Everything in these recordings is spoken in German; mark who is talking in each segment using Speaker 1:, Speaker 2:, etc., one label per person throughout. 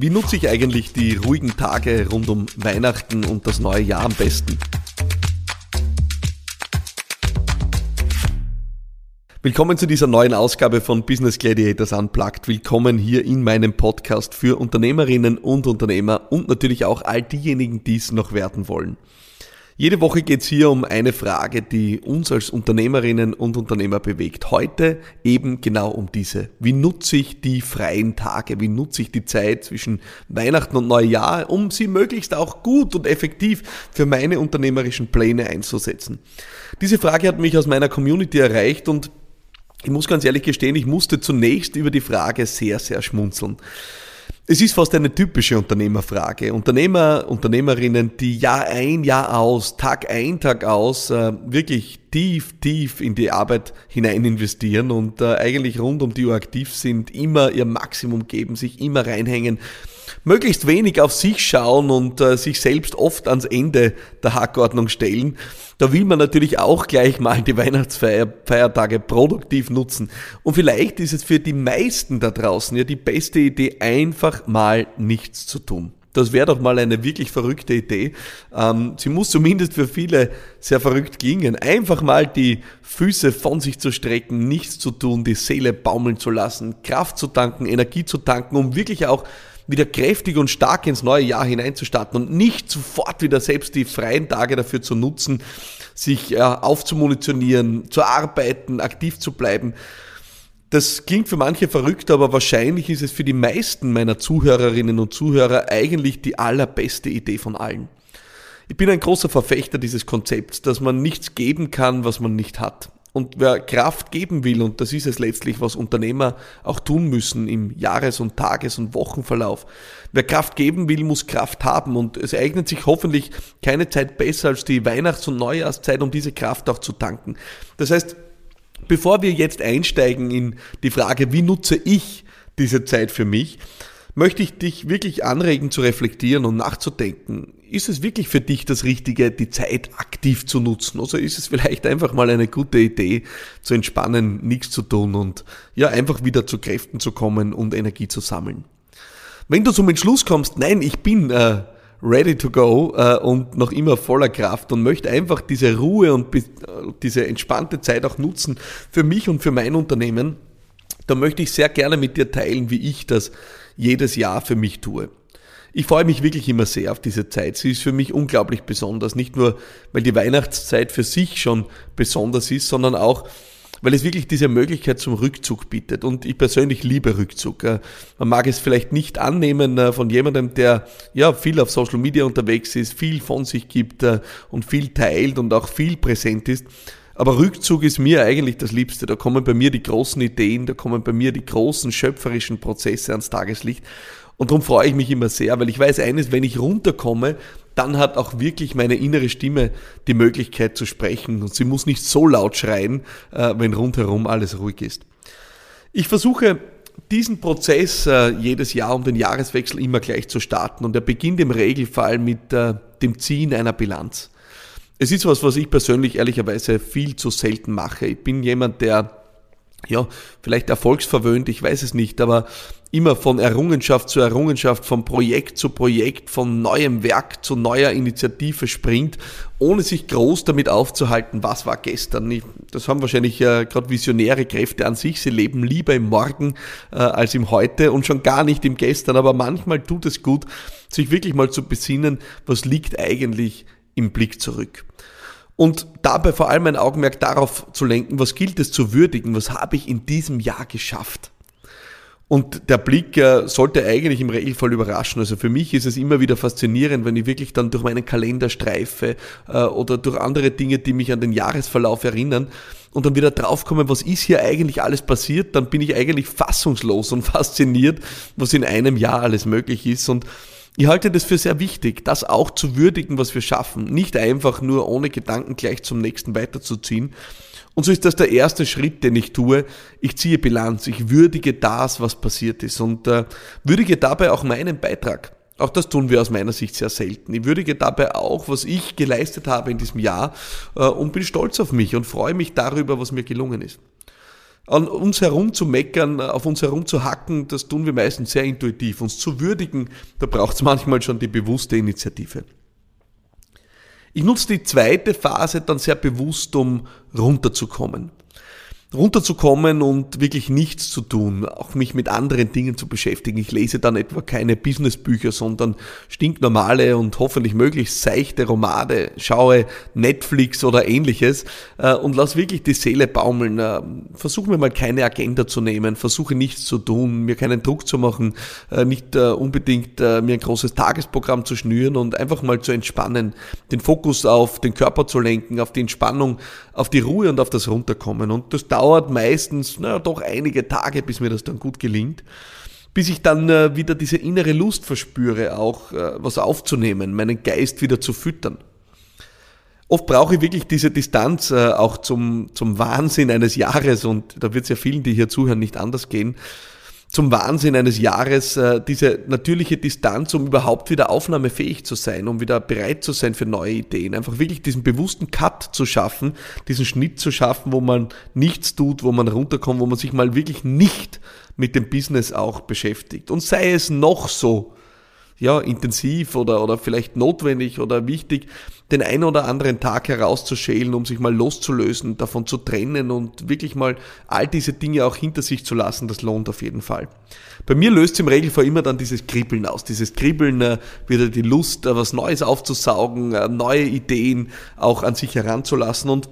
Speaker 1: Wie nutze ich eigentlich die ruhigen Tage rund um Weihnachten und das neue Jahr am besten? Willkommen zu dieser neuen Ausgabe von Business Gladiators Unplugged. Willkommen hier in meinem Podcast für Unternehmerinnen und Unternehmer und natürlich auch all diejenigen, die es noch werden wollen. Jede Woche geht es hier um eine Frage, die uns als Unternehmerinnen und Unternehmer bewegt. Heute eben genau um diese. Wie nutze ich die freien Tage? Wie nutze ich die Zeit zwischen Weihnachten und Neujahr, um sie möglichst auch gut und effektiv für meine unternehmerischen Pläne einzusetzen? Diese Frage hat mich aus meiner Community erreicht und ich muss ganz ehrlich gestehen, ich musste zunächst über die Frage sehr, sehr schmunzeln. Es ist fast eine typische Unternehmerfrage. Unternehmer, Unternehmerinnen, die Jahr ein, Jahr aus, Tag ein, Tag aus äh, wirklich tief, tief in die Arbeit hinein investieren und äh, eigentlich rund um die Uhr aktiv sind, immer ihr Maximum geben, sich immer reinhängen möglichst wenig auf sich schauen und äh, sich selbst oft ans Ende der Hackordnung stellen. Da will man natürlich auch gleich mal die Weihnachtsfeiertage produktiv nutzen. Und vielleicht ist es für die meisten da draußen ja die beste Idee, einfach mal nichts zu tun. Das wäre doch mal eine wirklich verrückte Idee. Ähm, sie muss zumindest für viele sehr verrückt klingen. Einfach mal die Füße von sich zu strecken, nichts zu tun, die Seele baumeln zu lassen, Kraft zu tanken, Energie zu tanken, um wirklich auch wieder kräftig und stark ins neue Jahr hineinzustarten und nicht sofort wieder selbst die freien Tage dafür zu nutzen, sich äh, aufzumunitionieren, zu arbeiten, aktiv zu bleiben. Das klingt für manche verrückt, aber wahrscheinlich ist es für die meisten meiner Zuhörerinnen und Zuhörer eigentlich die allerbeste Idee von allen. Ich bin ein großer Verfechter dieses Konzepts, dass man nichts geben kann, was man nicht hat. Und wer Kraft geben will, und das ist es letztlich, was Unternehmer auch tun müssen im Jahres- und Tages- und Wochenverlauf, wer Kraft geben will, muss Kraft haben. Und es eignet sich hoffentlich keine Zeit besser als die Weihnachts- und Neujahrszeit, um diese Kraft auch zu tanken. Das heißt, bevor wir jetzt einsteigen in die Frage, wie nutze ich diese Zeit für mich, möchte ich dich wirklich anregen zu reflektieren und nachzudenken. Ist es wirklich für dich das Richtige, die Zeit aktiv zu nutzen? Oder ist es vielleicht einfach mal eine gute Idee, zu entspannen, nichts zu tun und ja, einfach wieder zu Kräften zu kommen und Energie zu sammeln? Wenn du zum Entschluss kommst, nein, ich bin äh, ready to go äh, und noch immer voller Kraft und möchte einfach diese Ruhe und äh, diese entspannte Zeit auch nutzen für mich und für mein Unternehmen, dann möchte ich sehr gerne mit dir teilen, wie ich das jedes Jahr für mich tue. Ich freue mich wirklich immer sehr auf diese Zeit. Sie ist für mich unglaublich besonders. Nicht nur, weil die Weihnachtszeit für sich schon besonders ist, sondern auch, weil es wirklich diese Möglichkeit zum Rückzug bietet. Und ich persönlich liebe Rückzug. Man mag es vielleicht nicht annehmen äh, von jemandem, der ja viel auf Social Media unterwegs ist, viel von sich gibt äh, und viel teilt und auch viel präsent ist. Aber Rückzug ist mir eigentlich das Liebste. Da kommen bei mir die großen Ideen, da kommen bei mir die großen schöpferischen Prozesse ans Tageslicht. Und darum freue ich mich immer sehr, weil ich weiß eines, wenn ich runterkomme, dann hat auch wirklich meine innere Stimme die Möglichkeit zu sprechen und sie muss nicht so laut schreien, äh, wenn rundherum alles ruhig ist. Ich versuche diesen Prozess äh, jedes Jahr um den Jahreswechsel immer gleich zu starten und er beginnt im Regelfall mit äh, dem Ziehen einer Bilanz. Es ist was, was ich persönlich ehrlicherweise viel zu selten mache. Ich bin jemand, der ja, vielleicht erfolgsverwöhnt, ich weiß es nicht, aber immer von Errungenschaft zu Errungenschaft, von Projekt zu Projekt, von neuem Werk zu neuer Initiative springt, ohne sich groß damit aufzuhalten, was war gestern. Das haben wahrscheinlich äh, gerade visionäre Kräfte an sich. Sie leben lieber im Morgen äh, als im Heute und schon gar nicht im Gestern. Aber manchmal tut es gut, sich wirklich mal zu besinnen, was liegt eigentlich im Blick zurück. Und dabei vor allem ein Augenmerk darauf zu lenken, was gilt es zu würdigen, was habe ich in diesem Jahr geschafft. Und der Blick äh, sollte eigentlich im Regelfall überraschen. Also für mich ist es immer wieder faszinierend, wenn ich wirklich dann durch meinen Kalender streife äh, oder durch andere Dinge, die mich an den Jahresverlauf erinnern und dann wieder draufkomme, was ist hier eigentlich alles passiert, dann bin ich eigentlich fassungslos und fasziniert, was in einem Jahr alles möglich ist. Und ich halte das für sehr wichtig, das auch zu würdigen, was wir schaffen. Nicht einfach nur ohne Gedanken gleich zum nächsten weiterzuziehen. Und so ist das der erste Schritt, den ich tue. Ich ziehe Bilanz, ich würdige das, was passiert ist und äh, würdige dabei auch meinen Beitrag. Auch das tun wir aus meiner Sicht sehr selten. Ich würdige dabei auch, was ich geleistet habe in diesem Jahr äh, und bin stolz auf mich und freue mich darüber, was mir gelungen ist. An uns herum zu meckern, auf uns herum zu hacken, das tun wir meistens sehr intuitiv. Uns zu würdigen, da braucht es manchmal schon die bewusste Initiative. Ich nutze die zweite Phase dann sehr bewusst, um runterzukommen runterzukommen und wirklich nichts zu tun, auch mich mit anderen Dingen zu beschäftigen. Ich lese dann etwa keine Businessbücher, sondern stinknormale und hoffentlich möglichst seichte Romane, schaue Netflix oder ähnliches äh, und lass wirklich die Seele baumeln. Äh, versuche mir mal keine Agenda zu nehmen, versuche nichts zu tun, mir keinen Druck zu machen, äh, nicht unbedingt mir ein großes Tagesprogramm zu schnüren und einfach mal zu entspannen, den Fokus auf den Körper zu lenken, auf die Entspannung, auf die Ruhe und auf das Runterkommen. Und das dauert meistens, naja, doch einige Tage, bis mir das dann gut gelingt. Bis ich dann äh, wieder diese innere Lust verspüre, auch äh, was aufzunehmen, meinen Geist wieder zu füttern. Oft brauche ich wirklich diese Distanz äh, auch zum, zum Wahnsinn eines Jahres und da wird es ja vielen, die hier zuhören, nicht anders gehen zum Wahnsinn eines Jahres, äh, diese natürliche Distanz, um überhaupt wieder aufnahmefähig zu sein, um wieder bereit zu sein für neue Ideen. Einfach wirklich diesen bewussten Cut zu schaffen, diesen Schnitt zu schaffen, wo man nichts tut, wo man runterkommt, wo man sich mal wirklich nicht mit dem Business auch beschäftigt. Und sei es noch so ja, intensiv oder, oder vielleicht notwendig oder wichtig, den einen oder anderen Tag herauszuschälen, um sich mal loszulösen, davon zu trennen und wirklich mal all diese Dinge auch hinter sich zu lassen, das lohnt auf jeden Fall. Bei mir löst es im Regelfall immer dann dieses Kribbeln aus. Dieses Kribbeln, äh, wieder die Lust, äh, was Neues aufzusaugen, äh, neue Ideen auch an sich heranzulassen und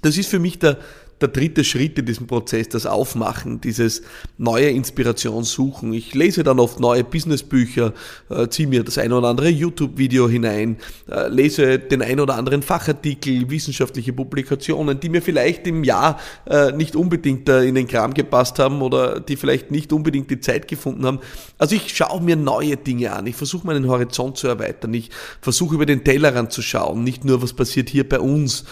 Speaker 1: das ist für mich der, der dritte Schritt in diesem Prozess, das Aufmachen, dieses neue Inspiration suchen. Ich lese dann oft neue Businessbücher, äh, ziehe mir das ein oder andere YouTube-Video hinein, äh, lese den ein oder anderen Fachartikel, wissenschaftliche Publikationen, die mir vielleicht im Jahr äh, nicht unbedingt äh, in den Kram gepasst haben oder die vielleicht nicht unbedingt die Zeit gefunden haben. Also ich schaue mir neue Dinge an. Ich versuche meinen Horizont zu erweitern. Ich versuche über den Tellerrand zu schauen. Nicht nur, was passiert hier bei uns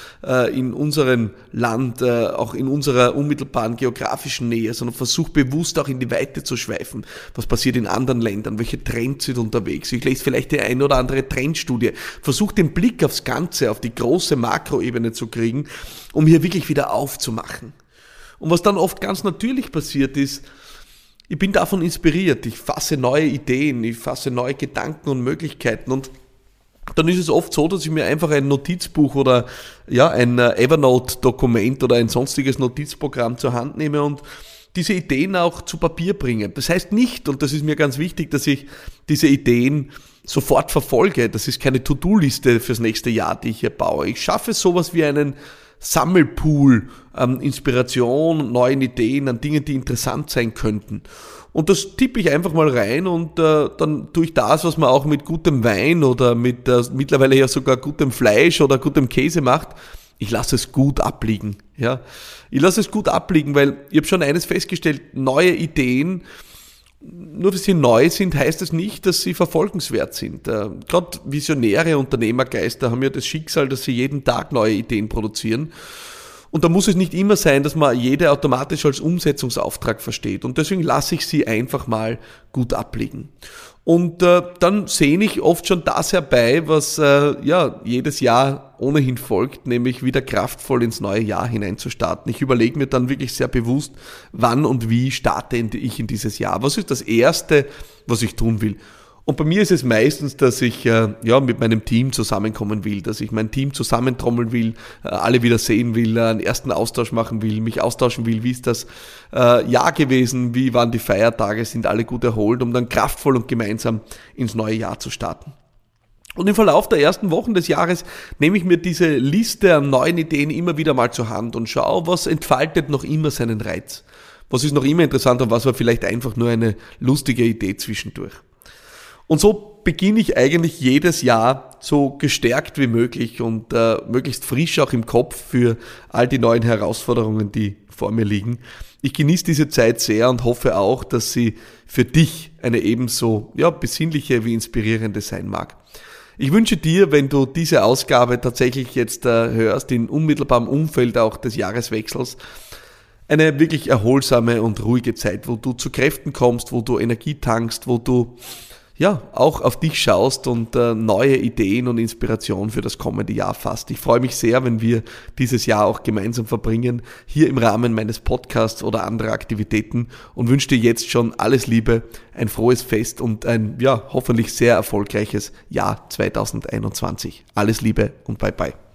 Speaker 1: in unserem Land, auch in unserer unmittelbaren geografischen Nähe, sondern versuche bewusst auch in die Weite zu schweifen. Was passiert in anderen Ländern? Welche Trends sind unterwegs? Ich lese vielleicht die eine oder andere Trendstudie. Versuche den Blick aufs Ganze, auf die große Makroebene zu kriegen, um hier wirklich wieder aufzumachen. Und was dann oft ganz natürlich passiert ist, ich bin davon inspiriert, ich fasse neue Ideen, ich fasse neue Gedanken und Möglichkeiten und dann ist es oft so, dass ich mir einfach ein Notizbuch oder ja, ein äh, Evernote-Dokument oder ein sonstiges Notizprogramm zur Hand nehme und diese Ideen auch zu Papier bringe. Das heißt nicht, und das ist mir ganz wichtig, dass ich diese Ideen sofort verfolge. Das ist keine To-Do-Liste fürs nächste Jahr, die ich hier baue. Ich schaffe sowas wie einen Sammelpool an Inspiration, neuen Ideen, an Dingen, die interessant sein könnten. Und das tippe ich einfach mal rein und äh, dann tue ich das, was man auch mit gutem Wein oder mit äh, mittlerweile ja sogar gutem Fleisch oder gutem Käse macht. Ich lasse es gut abliegen. Ja, ich lasse es gut abliegen, weil ich habe schon eines festgestellt: Neue Ideen, nur weil sie neu sind, heißt es nicht, dass sie verfolgenswert sind. Äh, Gerade visionäre Unternehmergeister haben ja das Schicksal, dass sie jeden Tag neue Ideen produzieren. Und da muss es nicht immer sein, dass man jede automatisch als Umsetzungsauftrag versteht. Und deswegen lasse ich sie einfach mal gut abliegen. Und äh, dann sehne ich oft schon das herbei, was äh, ja jedes Jahr ohnehin folgt, nämlich wieder kraftvoll ins neue Jahr hineinzustarten. Ich überlege mir dann wirklich sehr bewusst, wann und wie starte ich in dieses Jahr. Was ist das Erste, was ich tun will? Und bei mir ist es meistens, dass ich äh, ja, mit meinem Team zusammenkommen will, dass ich mein Team zusammentrommeln will, äh, alle wieder sehen will, äh, einen ersten Austausch machen will, mich austauschen will, wie ist das äh, Jahr gewesen, wie waren die Feiertage, sind alle gut erholt, um dann kraftvoll und gemeinsam ins neue Jahr zu starten. Und im Verlauf der ersten Wochen des Jahres nehme ich mir diese Liste an neuen Ideen immer wieder mal zur Hand und schaue, was entfaltet noch immer seinen Reiz. Was ist noch immer interessant und was war vielleicht einfach nur eine lustige Idee zwischendurch. Und so beginne ich eigentlich jedes Jahr so gestärkt wie möglich und äh, möglichst frisch auch im Kopf für all die neuen Herausforderungen, die vor mir liegen. Ich genieße diese Zeit sehr und hoffe auch, dass sie für dich eine ebenso ja, besinnliche wie inspirierende sein mag. Ich wünsche dir, wenn du diese Ausgabe tatsächlich jetzt äh, hörst, in unmittelbarem Umfeld auch des Jahreswechsels, eine wirklich erholsame und ruhige Zeit, wo du zu Kräften kommst, wo du Energie tankst, wo du ja, auch auf dich schaust und äh, neue Ideen und Inspiration für das kommende Jahr fasst. Ich freue mich sehr, wenn wir dieses Jahr auch gemeinsam verbringen, hier im Rahmen meines Podcasts oder anderer Aktivitäten und wünsche dir jetzt schon alles Liebe, ein frohes Fest und ein, ja, hoffentlich sehr erfolgreiches Jahr 2021. Alles Liebe und bye bye.